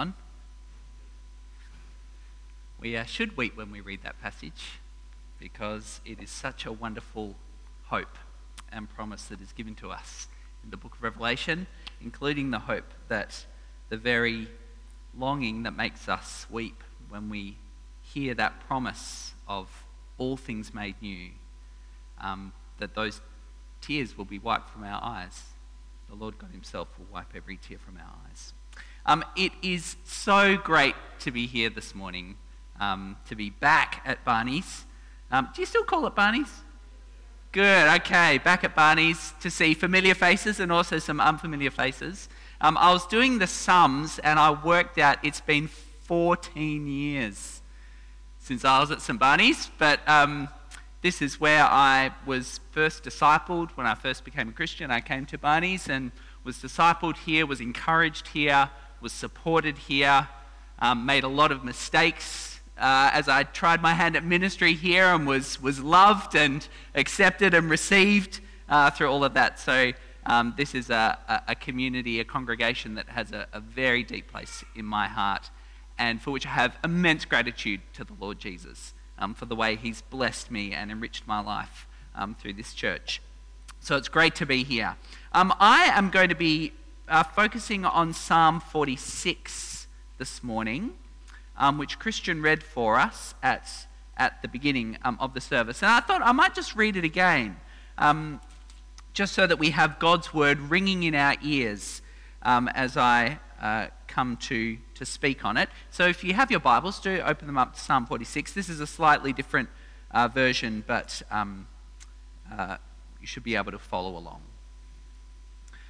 on? We uh, should weep when we read that passage because it is such a wonderful hope and promise that is given to us in the book of Revelation, including the hope that the very longing that makes us weep when we hear that promise of all things made new, um, that those tears will be wiped from our eyes. The Lord God Himself will wipe every tear from our eyes. Um, it is so great to be here this morning, um, to be back at Barney's. Um, do you still call it Barney's? Good, okay. Back at Barney's to see familiar faces and also some unfamiliar faces. Um, I was doing the sums and I worked out it's been 14 years since I was at St. Barney's, but um, this is where I was first discipled when I first became a Christian. I came to Barney's and was discipled here, was encouraged here, was supported here, um, made a lot of mistakes uh, as I tried my hand at ministry here and was, was loved and accepted and received uh, through all of that. So, um, this is a, a, community, a congregation that has a, a very deep place in my heart and for which I have immense gratitude to the Lord Jesus um, for the way He's blessed me and enriched my life um, through this church. So it's great to be here. Um, I am going to be uh, focusing on Psalm 46 this morning, um, which Christian read for us at, at the beginning um, of the service. And I thought I might just read it again, um, just so that we have God's word ringing in our ears as I uh, come to, to speak on it. So if you have your Bibles, do open them up to Psalm 46. This is a slightly different uh, version, but um, uh, you should be able to follow along.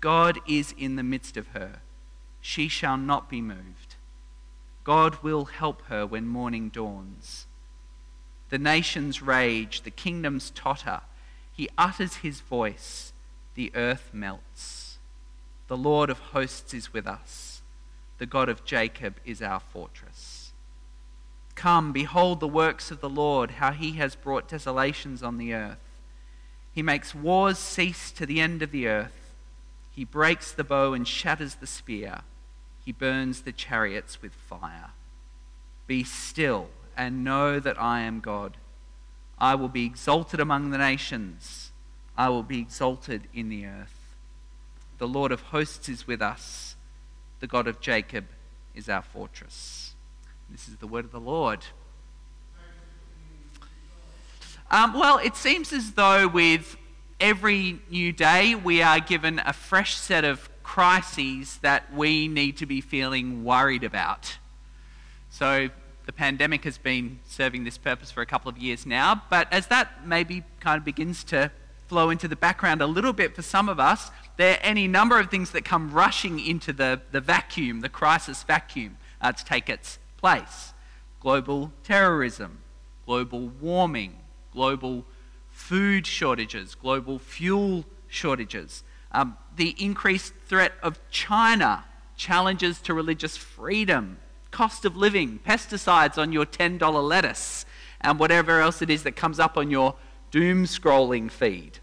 God is in the midst of her. She shall not be moved. God will help her when morning dawns. The nations rage, the kingdoms totter. He utters his voice, the earth melts. The Lord of hosts is with us. The God of Jacob is our fortress. Come, behold the works of the Lord, how he has brought desolations on the earth. He makes wars cease to the end of the earth. He breaks the bow and shatters the spear. He burns the chariots with fire. Be still and know that I am God. I will be exalted among the nations. I will be exalted in the earth. The Lord of hosts is with us. The God of Jacob is our fortress. This is the word of the Lord. Um, well, it seems as though with every new day we are given a fresh set of crises that we need to be feeling worried about. So the pandemic has been serving this purpose for a couple of years now, but as that maybe kind of begins to flow into the background a little bit for some of us, there are any number of things that come rushing into the, the vacuum, the crisis vacuum, uh, to take its place. Global terrorism, global warming, global food shortages, global fuel shortages, um, the increased threat of China, challenges to religious freedom, cost of living, pesticides on your $10 lettuce, and whatever else it is that comes up on your doom scrolling feed.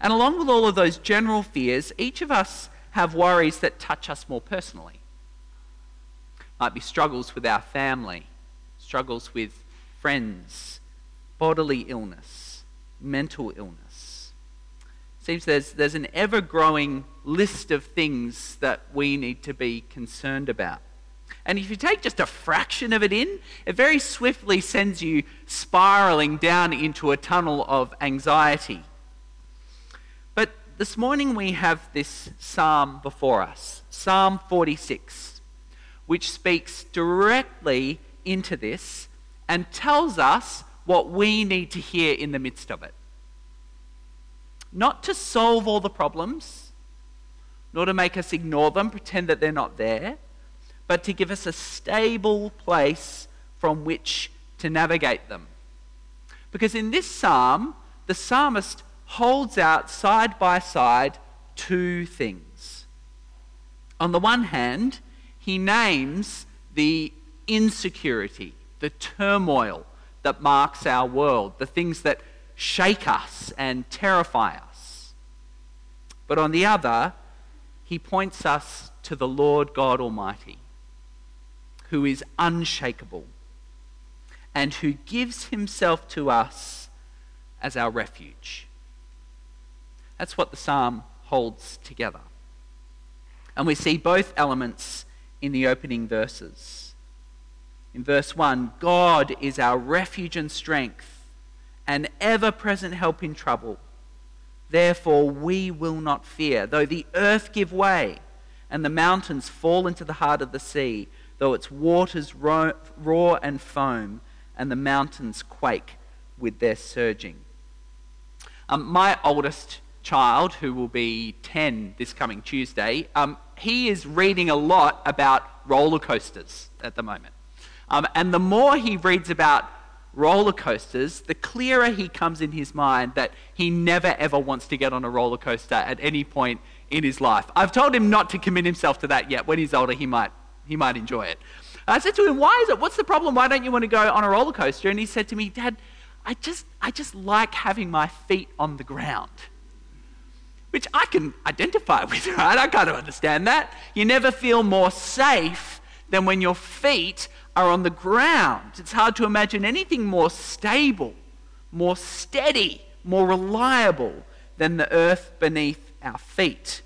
And along with all of those general fears, each of us have worries that touch us more personally. Might be struggles with our family, struggles with friends, bodily illness, mental illness. Seems there's, there's an ever growing list of things that we need to be concerned about. And if you take just a fraction of it in, it very swiftly sends you spiraling down into a tunnel of anxiety But this morning we have this psalm before us, Psalm 46, which speaks directly into this and tells us what we need to hear in the midst of it. Not to solve all the problems, nor to make us ignore them, pretend that they're not there, but to give us a stable place from which to navigate them. Because in this psalm, the psalmist holds out side by side two things. On the one hand, he names the insecurity, the turmoil that marks our world, the things that shake us and terrify us. But on the other, he points us to the Lord God Almighty, who is unshakable and who gives himself to us as our refuge. That's what the psalm holds together. And we see both elements in the opening verses. In verse 1, God is our refuge and strength, an ever present help in trouble. Therefore, we will not fear, though the earth give way and the mountains fall into the heart of the sea, though its waters roar and foam and the mountains quake with their surging. Um, my oldest child, who will be 10 this coming Tuesday, um, he is reading a lot about roller coasters at the moment. Um, and the more he reads about roller coasters, the clearer he comes in his mind that he never ever wants to get on a roller coaster at any point in his life. I've told him not to commit himself to that yet. When he's older, he might, he might enjoy it. I said to him, Why is it? What's the problem? Why don't you want to go on a roller coaster? And he said to me, Dad, I just, I just like having my feet on the ground. Which I can identify with, right? I kind of understand that. You never feel more safe than when your feet are on the ground. It's hard to imagine anything more stable, more steady, more reliable than the earth beneath our feet.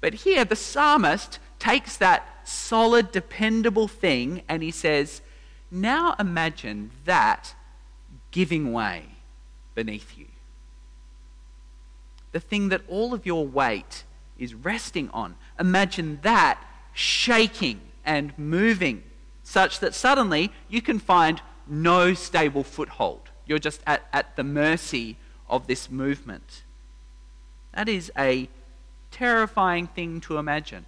But here, the psalmist takes that solid, dependable thing and he says, Now imagine that giving way beneath you. The thing that all of your weight is resting on. Imagine that shaking and moving such that suddenly you can find no stable foothold. You're just at, at the mercy of this movement. That is a terrifying thing to imagine.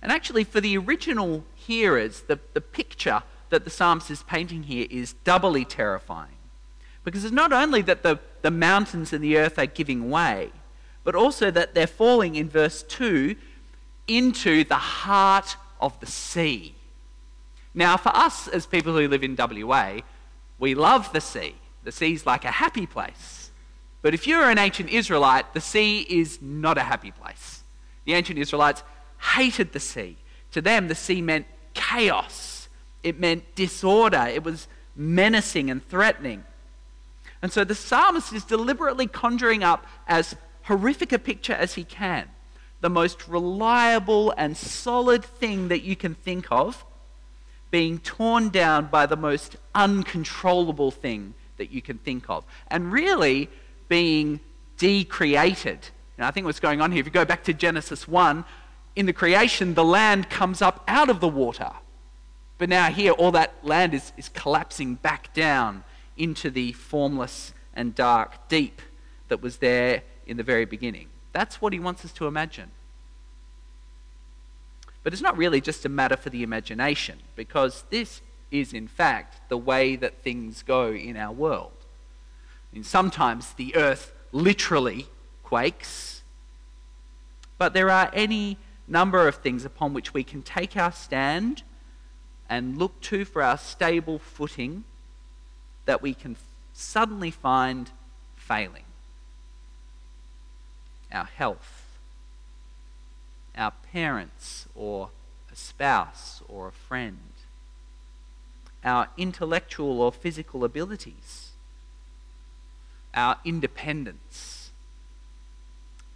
And actually, for the original hearers, the, the picture that the psalmist is painting here is doubly terrifying. Because it's not only that the, the mountains and the earth are giving way, but also that they're falling in verse 2 into the heart of the sea. Now, for us as people who live in WA, we love the sea. The sea's like a happy place. But if you're an ancient Israelite, the sea is not a happy place. The ancient Israelites hated the sea. To them, the sea meant chaos, it meant disorder, it was menacing and threatening. And so the psalmist is deliberately conjuring up as horrific a picture as he can the most reliable and solid thing that you can think of being torn down by the most uncontrollable thing that you can think of. And really being decreated. And I think what's going on here, if you go back to Genesis 1, in the creation, the land comes up out of the water. But now, here, all that land is, is collapsing back down into the formless and dark deep that was there in the very beginning. That's what he wants us to imagine. But it's not really just a matter for the imagination, because this is, in fact, the way that things go in our world. Sometimes the earth literally quakes, but there are any number of things upon which we can take our stand and look to for our stable footing that we can suddenly find failing. Our health, our parents or a spouse or a friend, our intellectual or physical abilities, our independence,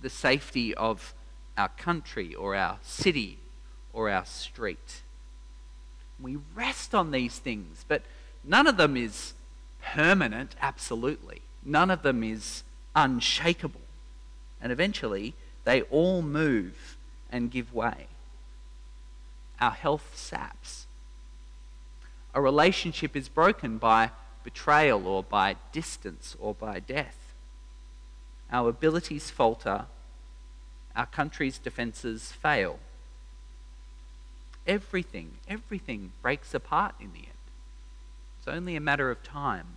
the safety of our country or our city or our street. We rest on these things, but none of them is permanent, absolutely. None of them is unshakable. And eventually, they all move and give way. Our health saps. A relationship is broken by betrayal or by distance or by death. Our abilities falter our country's defences fail. everything, everything breaks apart in the end. It's only a matter of time.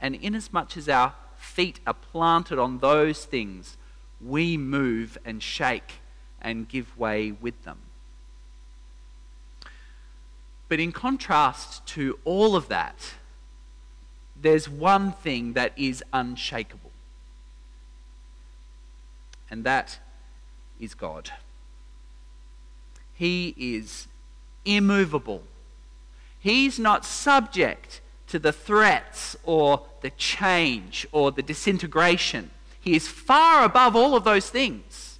And inasmuch as our feet are planted on those things, we move and shake and give way with them. But in contrast to all of that, there's one thing that is unshakable, and that is God. He is immovable. He's not subject to the threats or the change or the disintegration. He is far above all of those things.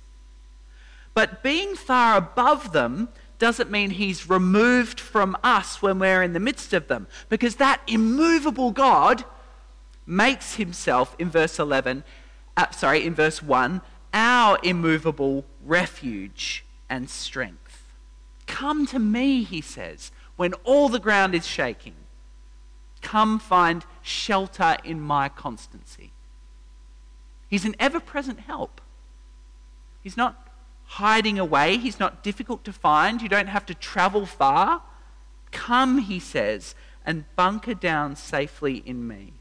But being far above them doesn't mean he's removed from us when we're in the midst of them, because that immovable God makes himself, in verse 11, uh, sorry, in verse 1, our immovable refuge and strength. Come to me, he says, when all the ground is shaking. Come find shelter in my constancy. He's an ever present help. He's not hiding away, he's not difficult to find. You don't have to travel far. Come, he says, and bunker down safely in me.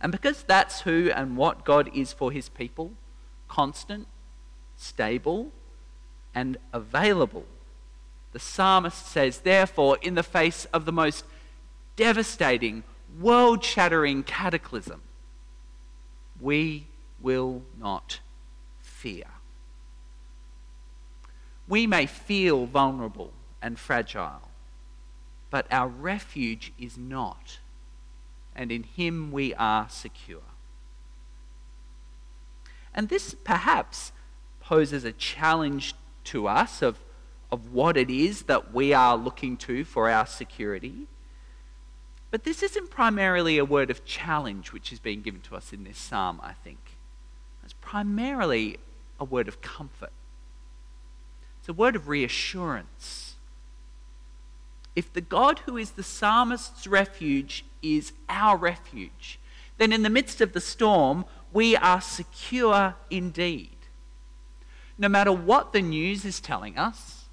And because that's who and what God is for his people constant, stable, and available the psalmist says, Therefore, in the face of the most devastating, world shattering cataclysm, we will not fear. We may feel vulnerable and fragile, but our refuge is not, and in Him we are secure. And this perhaps poses a challenge to us of of what it is that we are looking to for our security. But this isn't primarily a word of challenge which is being given to us in this psalm, I think. It's primarily a word of comfort. It's a word of reassurance. If the God who is the psalmist's refuge is our refuge, then in the midst of the storm, we are secure indeed. No matter what the news is telling us,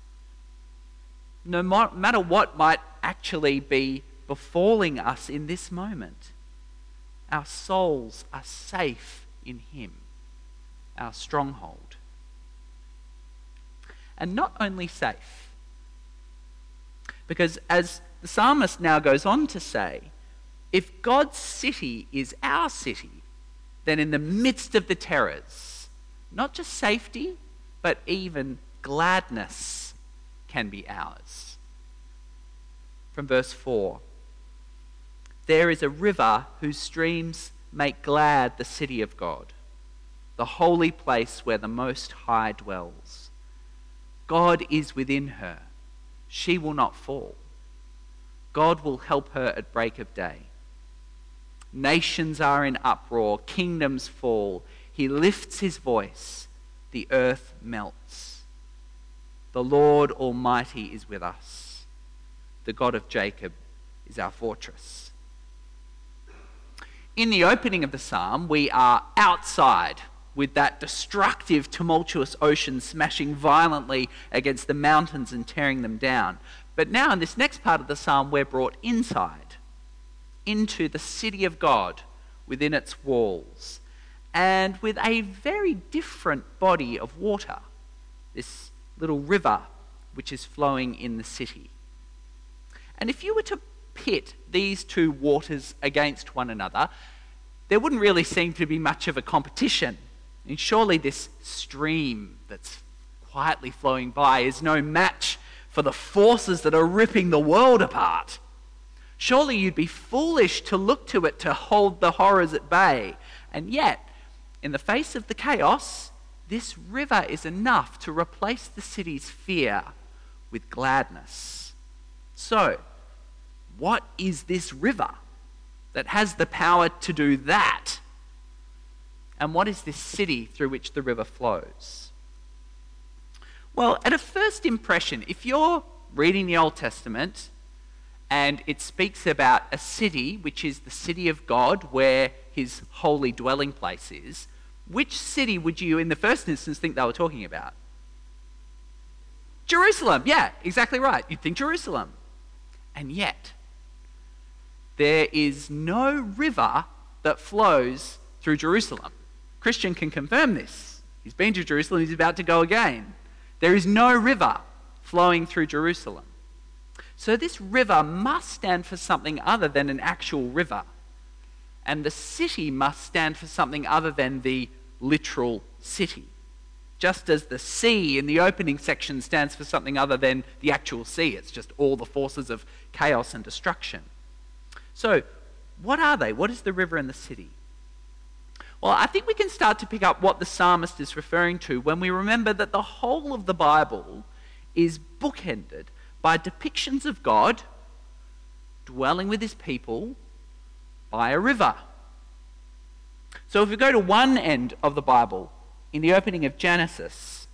no matter what might actually be befalling us in this moment, our souls are safe in Him, our stronghold. And not only safe, because as the psalmist now goes on to say, if God's city is our city, then in the midst of the terrors, not just safety, but even gladness can be ours. From verse 4 There is a river whose streams make glad the city of God, the holy place where the Most High dwells. God is within her, she will not fall. God will help her at break of day. Nations are in uproar, kingdoms fall. He lifts his voice, the earth melts. The Lord Almighty is with us. The God of Jacob is our fortress. In the opening of the psalm, we are outside with that destructive, tumultuous ocean smashing violently against the mountains and tearing them down. But now, in this next part of the psalm, we're brought inside, into the city of God within its walls, and with a very different body of water. This little river which is flowing in the city. And if you were to pit these two waters against one another, there wouldn't really seem to be much of a competition. And surely this stream that's quietly flowing by is no match for the forces that are ripping the world apart. Surely you'd be foolish to look to it to hold the horrors at bay. And yet, in the face of the chaos, this river is enough to replace the city's fear with gladness. So, what is this river that has the power to do that? And what is this city through which the river flows? Well, at a first impression, if you're reading the Old Testament and it speaks about a city, which is the city of God, where his holy dwelling place is, which city would you, in the first instance, think they were talking about? Jerusalem. Yeah, exactly right. You'd think Jerusalem. And yet, there is no river that flows through Jerusalem. Christian can confirm this. He's been to Jerusalem, he's about to go again. There is no river flowing through Jerusalem. So this river must stand for something other than an actual river. And the city must stand for something other than the literal city. Just as the sea in the opening section stands for something other than the actual sea, it's just all the forces of chaos and destruction. So, what are they? What is the river and the city? Well, I think we can start to pick up what the psalmist is referring to when we remember that the whole of the Bible is bookended by depictions of God dwelling with his people by a river. So if we go to one end of the Bible, in the opening of Genesis,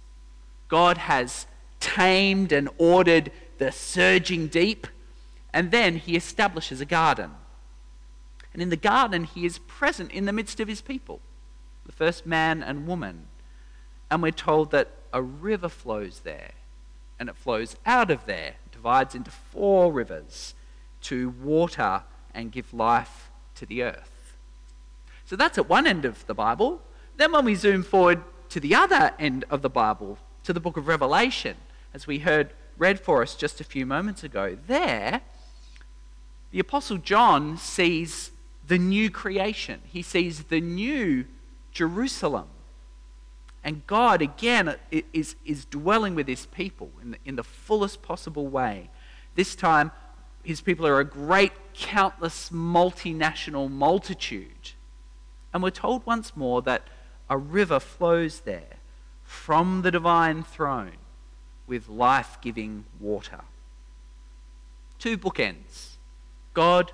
God has tamed and ordered the surging deep, and then he establishes a garden. And in the garden, he is present in the midst of his people, the first man and woman. And we're told that a river flows there, and it flows out of there, divides into four rivers to water and give life to the earth. So that's at one end of the Bible. Then, when we zoom forward to the other end of the Bible, to the book of Revelation, as we heard read for us just a few moments ago, there, the Apostle John sees the new creation. He sees the new Jerusalem. And God, again, is, is dwelling with his people in the, in the fullest possible way. This time, his people are a great, countless, multinational multitude. And we're told once more that a river flows there from the divine throne with life giving water. Two bookends God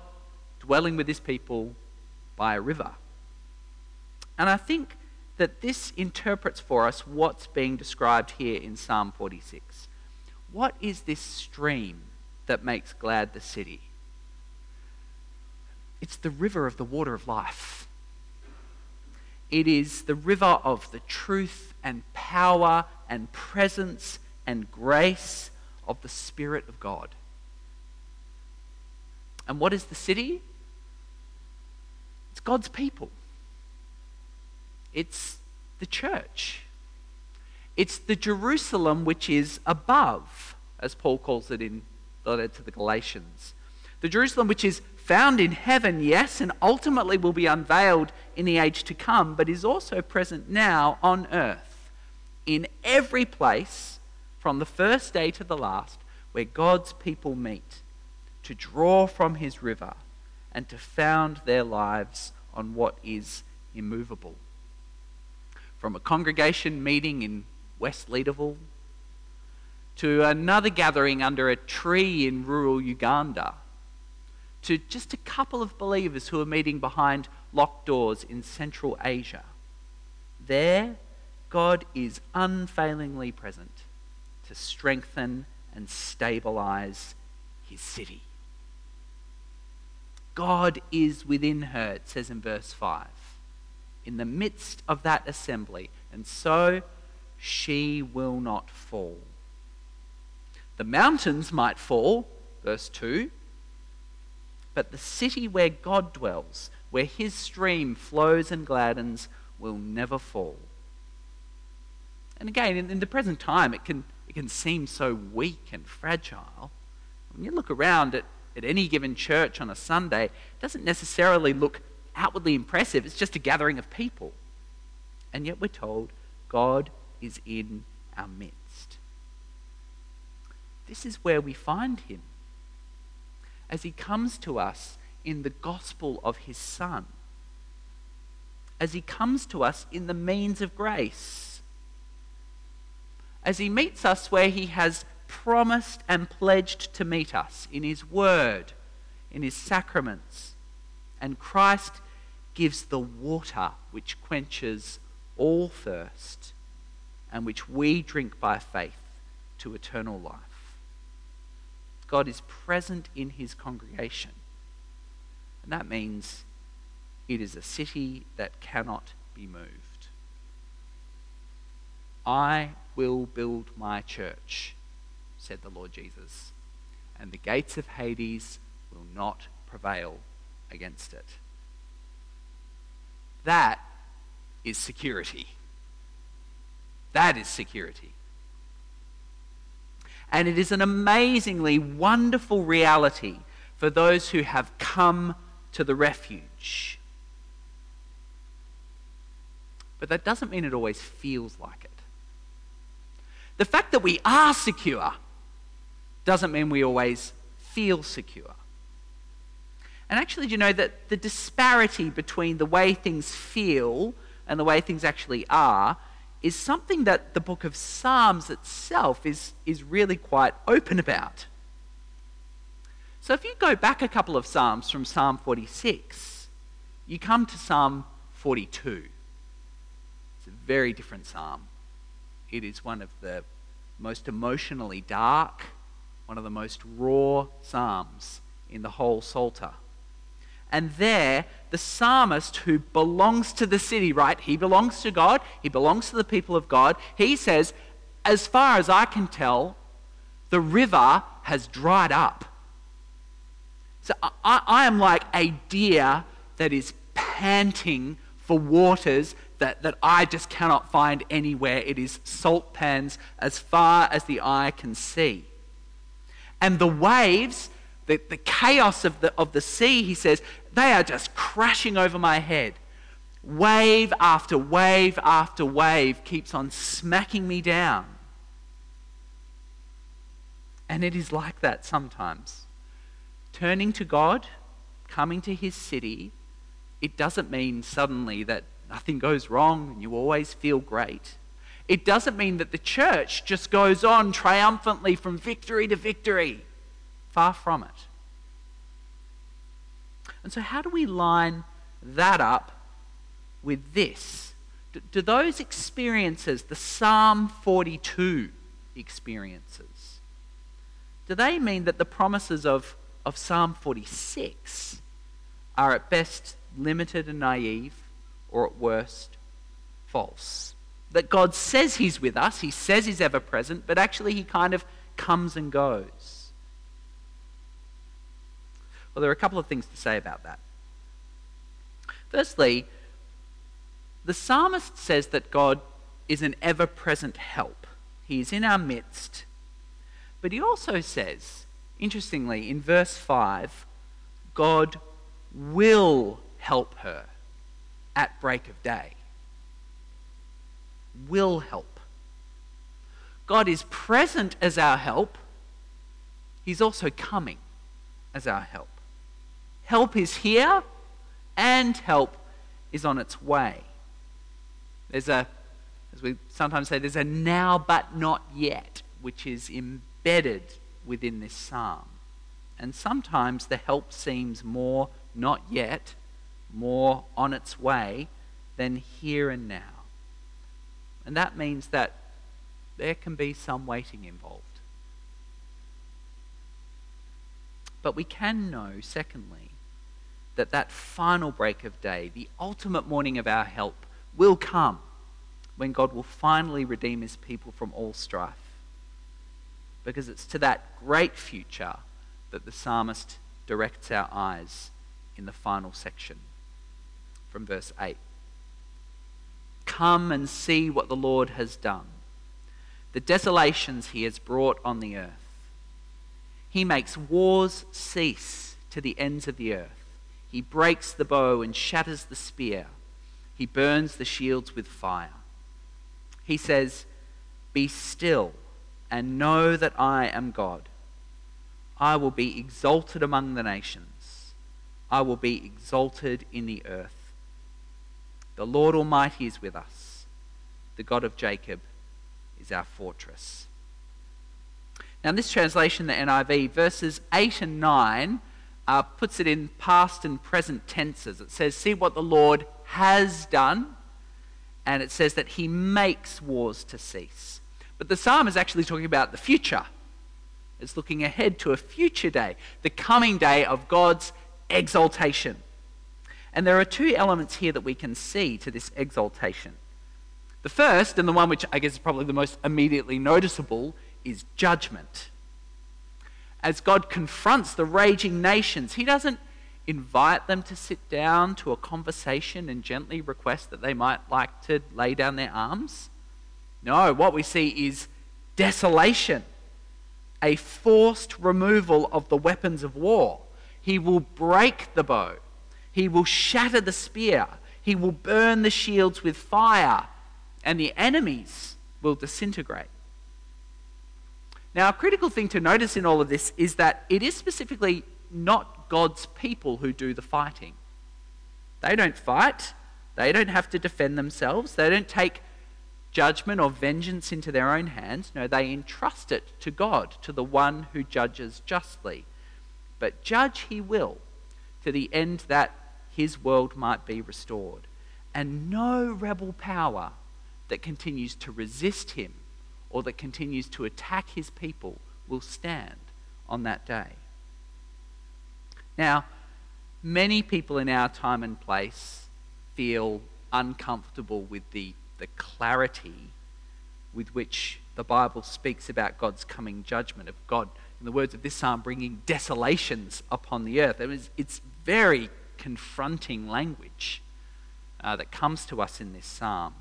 dwelling with his people by a river. And I think that this interprets for us what's being described here in Psalm 46. What is this stream that makes glad the city? It's the river of the water of life. It is the river of the truth and power and presence and grace of the Spirit of God. And what is the city? It's God's people. It's the church. It's the Jerusalem which is above, as Paul calls it in the letter to the Galatians. The Jerusalem which is found in heaven, yes, and ultimately will be unveiled in the age to come, but is also present now on earth, in every place, from the first day to the last, where God's people meet to draw from his river and to found their lives on what is immovable. From a congregation meeting in West Leederville to another gathering under a tree in rural Uganda to just a couple of believers who are meeting behind locked doors in Central Asia. There, God is unfailingly present to strengthen and stabilize his city. God is within her, it says in verse 5, in the midst of that assembly, and so she will not fall. The mountains might fall, verse 2, but the city where God dwells, where his stream flows and gladdens, will never fall. And again, in, in the present time, it can, it can seem so weak and fragile. When you look around at at any given church on a Sunday doesn't necessarily look outwardly impressive. It's just a gathering of people. And yet we're told God is in our midst. This is where we find him as he comes to us in the gospel of his Son, as he comes to us in the means of grace, as he meets us where he has promised and pledged to meet us in His Word, in His sacraments. And Christ gives the water which quenches all thirst and which we drink by faith to eternal life. God is present in His congregation. And that means it is a city that cannot be moved. I will build my church said the Lord Jesus, and the gates of Hades will not prevail against it. That is security. That is security. And it is an amazingly wonderful reality for those who have come to the refuge. But that doesn't mean it always feels like it. The fact that we are secure doesn't mean we always feel secure. And actually, do you know that the disparity between the way things feel and the way things actually are is something that the book of Psalms itself is, is really quite open about. So if you go back a couple of Psalms from Psalm 46, you come to Psalm 42. It's a very different psalm. It is one of the most emotionally dark, one of the most raw psalms in the whole Psalter. And there, the psalmist who belongs to the city, right? He belongs to God, he belongs to the people of God. He says, As far as I can tell, the river has dried up. So I, I am like a deer that is panting for waters that, that I just cannot find anywhere. It is salt pans as far as the eye can see. And the waves, the, the chaos of the, of the sea, he says, they are just crashing over my head. Wave after wave after wave keeps on smacking me down. And it is like that sometimes. Turning to God, coming to His city, it doesn't mean suddenly that nothing goes wrong and you always feel great. It doesn't mean that the church just goes on triumphantly from victory to victory. Far from it. And so, how do we line that up with this? Do, do those experiences, the Psalm 42 experiences, do they mean that the promises of, of Psalm 46 are at best limited and naive, or at worst false? That God says He's with us, He says He's ever present, but actually He kind of comes and goes. Well, there are a couple of things to say about that. Firstly, the psalmist says that God is an ever present help, He is in our midst. But he also says, interestingly, in verse 5, God will help her at break of day. Will help. God is present as our help, He's also coming as our help. Help is here and help is on its way. There's a, as we sometimes say, there's a now but not yet, which is embedded within this psalm. And sometimes the help seems more not yet, more on its way than here and now. And that means that there can be some waiting involved. But we can know, secondly, that that final break of day, the ultimate morning of our help, will come when God will finally redeem his people from all strife. Because it's to that great future that the psalmist directs our eyes in the final section from verse 8. Come and see what the Lord has done, the desolations he has brought on the earth. He makes wars cease to the ends of the earth. He breaks the bow and shatters the spear. He burns the shields with fire. He says, Be still and know that I am God. I will be exalted among the nations. I will be exalted in the earth. The Lord Almighty is with us. The God of Jacob is our fortress. Now, in this translation, the NIV, verses 8 and 9 uh, puts it in past and present tenses. It says, See what the Lord has done, and it says that he makes wars to cease. But the psalm is actually talking about the future. It's looking ahead to a future day, the coming day of God's exaltation. And there are two elements here that we can see to this exaltation. The first, and the one which I guess is probably the most immediately noticeable, is judgment. As God confronts the raging nations, He doesn't invite them to sit down to a conversation and gently request that they might like to lay down their arms. No, what we see is desolation, a forced removal of the weapons of war. He will break the bow, he will shatter the spear, he will burn the shields with fire, and the enemies will disintegrate. Now, a critical thing to notice in all of this is that it is specifically not God's people who do the fighting. They don't fight, they don't have to defend themselves, they don't take judgment or vengeance into their own hands. No, they entrust it to God, to the one who judges justly. But judge he will, to the end that his world might be restored. And no rebel power that continues to resist him or that continues to attack his people will stand on that day. Now, many people in our time and place feel uncomfortable with the, the clarity with which the Bible speaks about God's coming judgment, of God, in the words of this psalm, bringing desolations upon the earth. It's very confronting language uh, that comes to us in this psalm.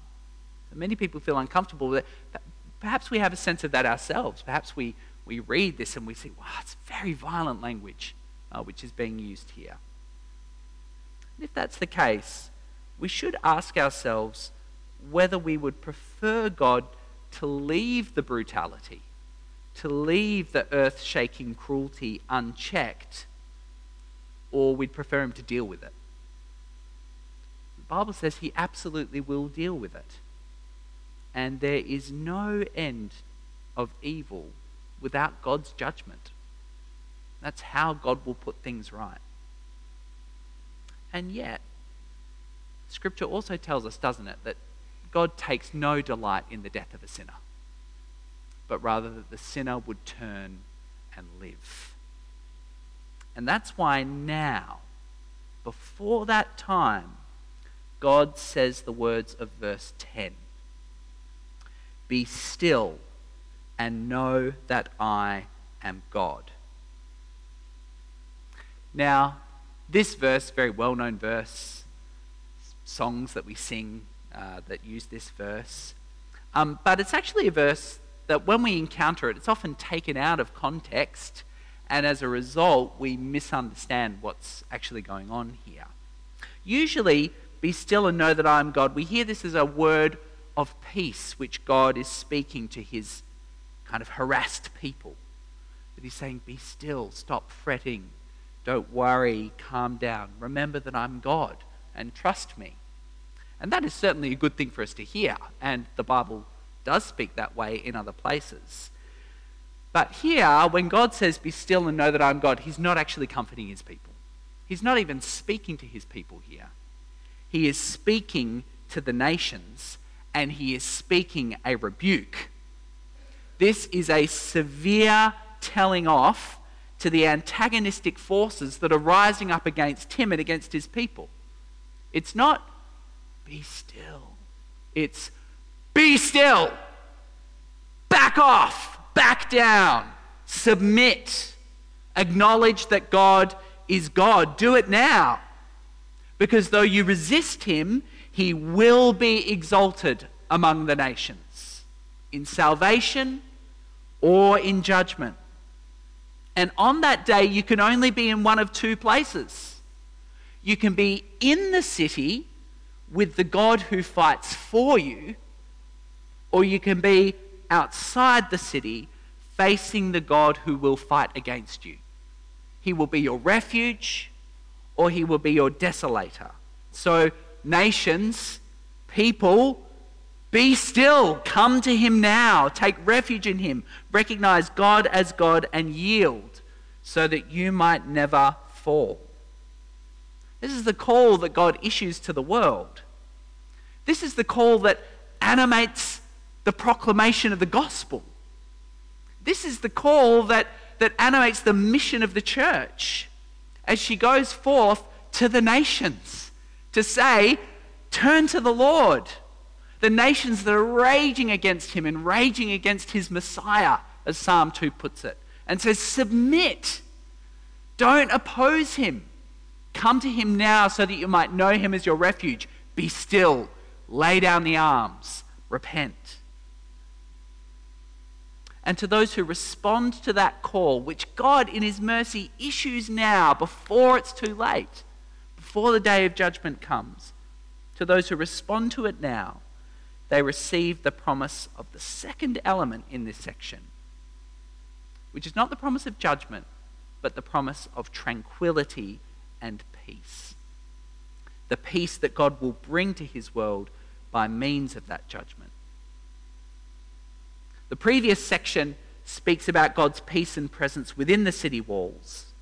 Many people feel uncomfortable with it. Perhaps we have a sense of that ourselves. Perhaps we, we read this and we see, wow, it's very violent language uh, which is being used here. And if that's the case, we should ask ourselves whether we would prefer God to leave the brutality, to leave the earth shaking cruelty unchecked, or we'd prefer Him to deal with it. The Bible says He absolutely will deal with it. And there is no end of evil without God's judgment. That's how God will put things right. And yet, Scripture also tells us, doesn't it, that God takes no delight in the death of a sinner, but rather that the sinner would turn and live. And that's why now, before that time, God says the words of verse 10 Be still and know that I am God. Now, this verse, very well known verse, songs that we sing uh, that use this verse, um, but it's actually a verse that when we encounter it, it's often taken out of context, and as a result, we misunderstand what's actually going on here. Usually, be still and know that I am God. We hear this as a word of peace which God is speaking to his kind of harassed people. That he's saying, Be still, stop fretting, don't worry, calm down. Remember that I'm God and trust me. And that is certainly a good thing for us to hear, and the Bible does speak that way in other places. But here, when God says, Be still and know that I'm God, He's not actually comforting His people. He's not even speaking to His people here. He is speaking to the nations, and He is speaking a rebuke. This is a severe telling off to the antagonistic forces that are rising up against him and against his people. It's not be still, it's be still, back off, back down, submit, acknowledge that God is God. Do it now. Because though you resist him, he will be exalted among the nations in salvation or in judgment. And on that day, you can only be in one of two places. You can be in the city with the God who fights for you, or you can be outside the city facing the God who will fight against you. He will be your refuge, or he will be your desolator. So, nations, people, be still. Come to him now. Take refuge in him. Recognize God as God and yield so that you might never fall. This is the call that God issues to the world. This is the call that animates the proclamation of the gospel. This is the call that, that animates the mission of the church as she goes forth to the nations to say, Turn to the Lord the nations that are raging against him and raging against his Messiah, as Psalm 2 puts it, and says, Submit. Don't oppose him. Come to him now so that you might know him as your refuge. Be still. Lay down the arms. Repent. And to those who respond to that call, which God in his mercy issues now before it's too late, before the day of judgment comes, to those who respond to it now, they receive the promise of the second element in this section, which is not the promise of judgment, but the promise of tranquility and peace. The peace that God will bring to his world by means of that judgment. The previous section speaks about God's peace and presence within the city walls.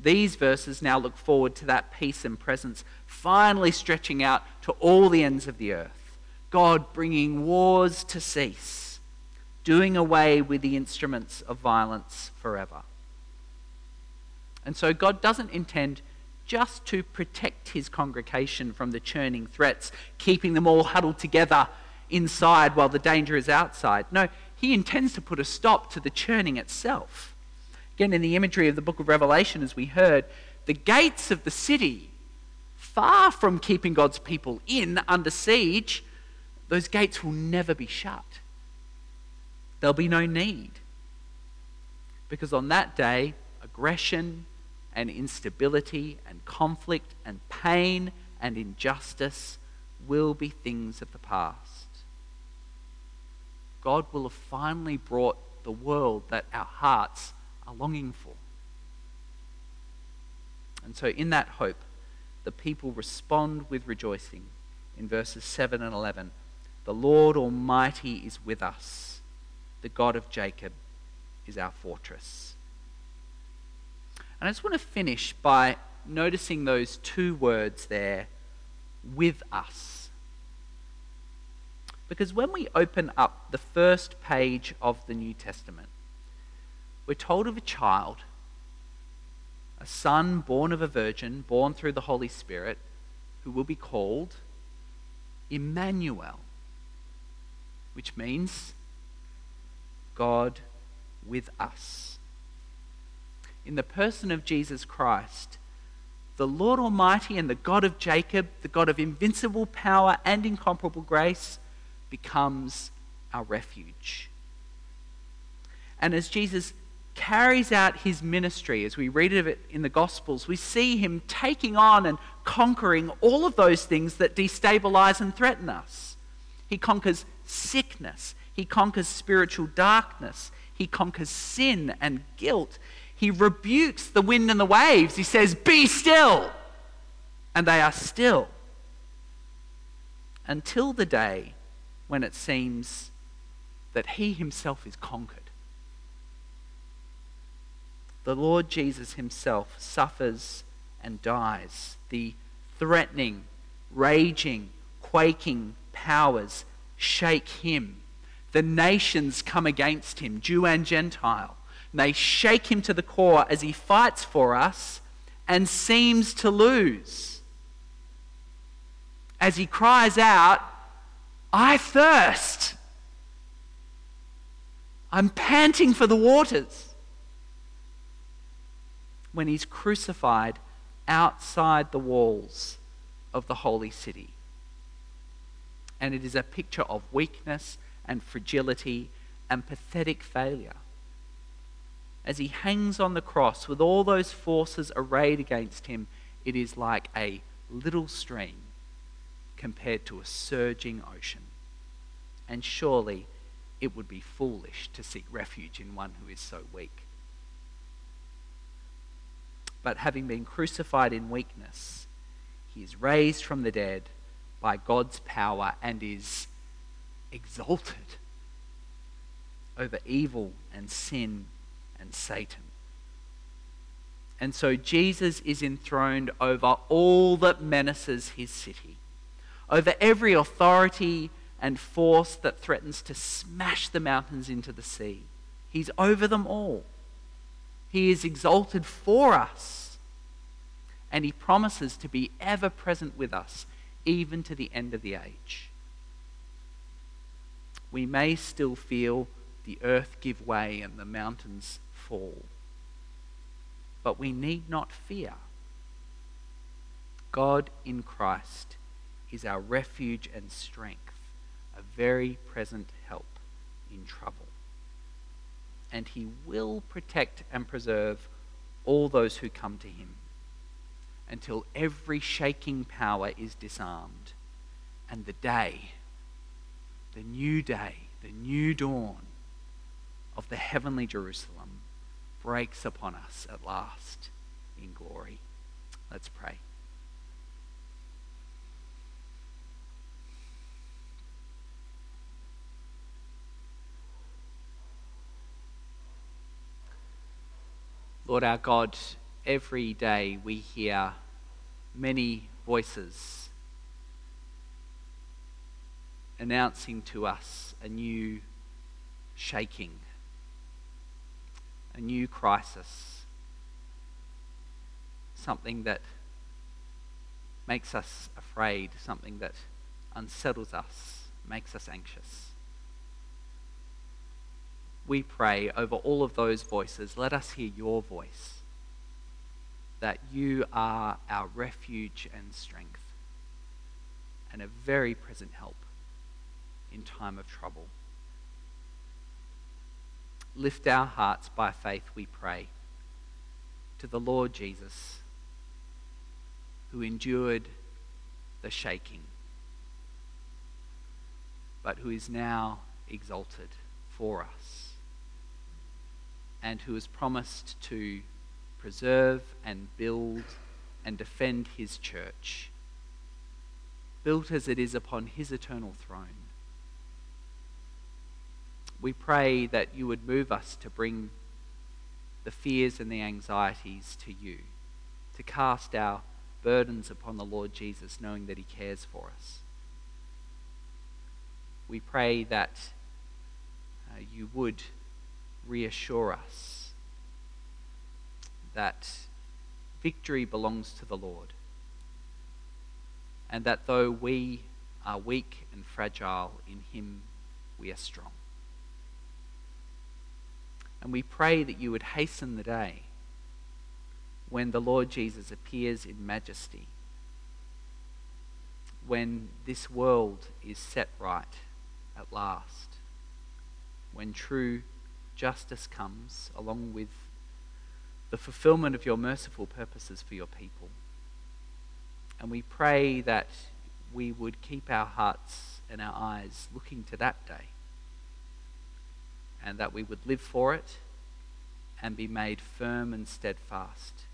These verses now look forward to that peace and presence finally stretching out to all the ends of the earth. God bringing wars to cease, doing away with the instruments of violence forever. And so God doesn't intend just to protect his congregation from the churning threats, keeping them all huddled together inside while the danger is outside. No, he intends to put a stop to the churning itself. Again, in the imagery of the book of Revelation, as we heard, the gates of the city, far from keeping God's people in under siege, those gates will never be shut. There'll be no need. Because on that day, aggression and instability and conflict and pain and injustice will be things of the past. God will have finally brought the world that our hearts are longing for. And so, in that hope, the people respond with rejoicing in verses 7 and 11. The Lord Almighty is with us, the God of Jacob is our fortress. And I just want to finish by noticing those two words there with us. Because when we open up the first page of the New Testament, we're told of a child, a son born of a virgin, born through the Holy Spirit, who will be called Emmanuel, which means God with us. In the person of Jesus Christ, the Lord Almighty and the God of Jacob, the God of invincible power and incomparable grace, becomes our refuge. And as Jesus carries out his ministry, as we read of it in the Gospels, we see him taking on and conquering all of those things that destabilize and threaten us. He conquers sickness, he conquers spiritual darkness, he conquers sin and guilt, he rebukes the wind and the waves. He says, Be still. And they are still. Until the day when it seems that he himself is conquered. The Lord Jesus himself suffers and dies. The threatening, raging, quaking powers shake him. The nations come against him, Jew and Gentile may shake him to the core as he fights for us and seems to lose. As he cries out, I thirst. I'm panting for the waters. When he's crucified outside the walls of the holy city. And it is a picture of weakness and fragility and pathetic failure as he hangs on the cross with all those forces arrayed against him, it is like a little stream compared to a surging ocean. And surely it would be foolish to seek refuge in one who is so weak. But having been crucified in weakness, he is raised from the dead by God's power and is exalted over evil and sin and Satan. And so Jesus is enthroned over all that menaces his city, over every authority and force that threatens to smash the mountains into the sea. He's over them all. He is exalted for us. And he promises to be ever present with us, even to the end of the age. We may still feel the earth give way and the mountains fall. But we need not fear. God in Christ is our refuge and strength, a very present help in trouble. And he will protect and preserve all those who come to him until every shaking power is disarmed and the day, the new day, the new dawn of the heavenly Jerusalem breaks upon us at last in glory. Let's pray. Lord our God, every day we hear many voices announcing to us a new shaking, a new crisis, something that makes us afraid, something that unsettles us, makes us anxious. We pray over all of those voices, let us hear your voice that you are our refuge and strength and a very present help in time of trouble. Lift our hearts by faith, we pray, to the Lord Jesus, who endured the shaking, but who is now exalted for us, and who has promised to preserve and build and defend his church, built as it is upon his eternal throne. We pray that you would move us to bring the fears and the anxieties to you, to cast our burdens upon the Lord Jesus, knowing that he cares for us. We pray that uh, you would reassure us that victory belongs to the Lord. And that though we are weak and fragile, in Him we are strong. And we pray that you would hasten the day when the Lord Jesus appears in majesty, when this world is set right at last, when true justice comes along with the fulfillment of your merciful purposes for your people. And we pray that we would keep our hearts and our eyes looking to that day, and that we would live for it and be made firm and steadfast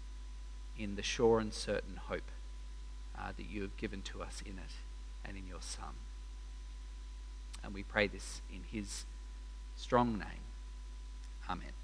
in the sure and certain hope uh, that you have given to us in it and in your Son. And we pray this in his strong name. Amen.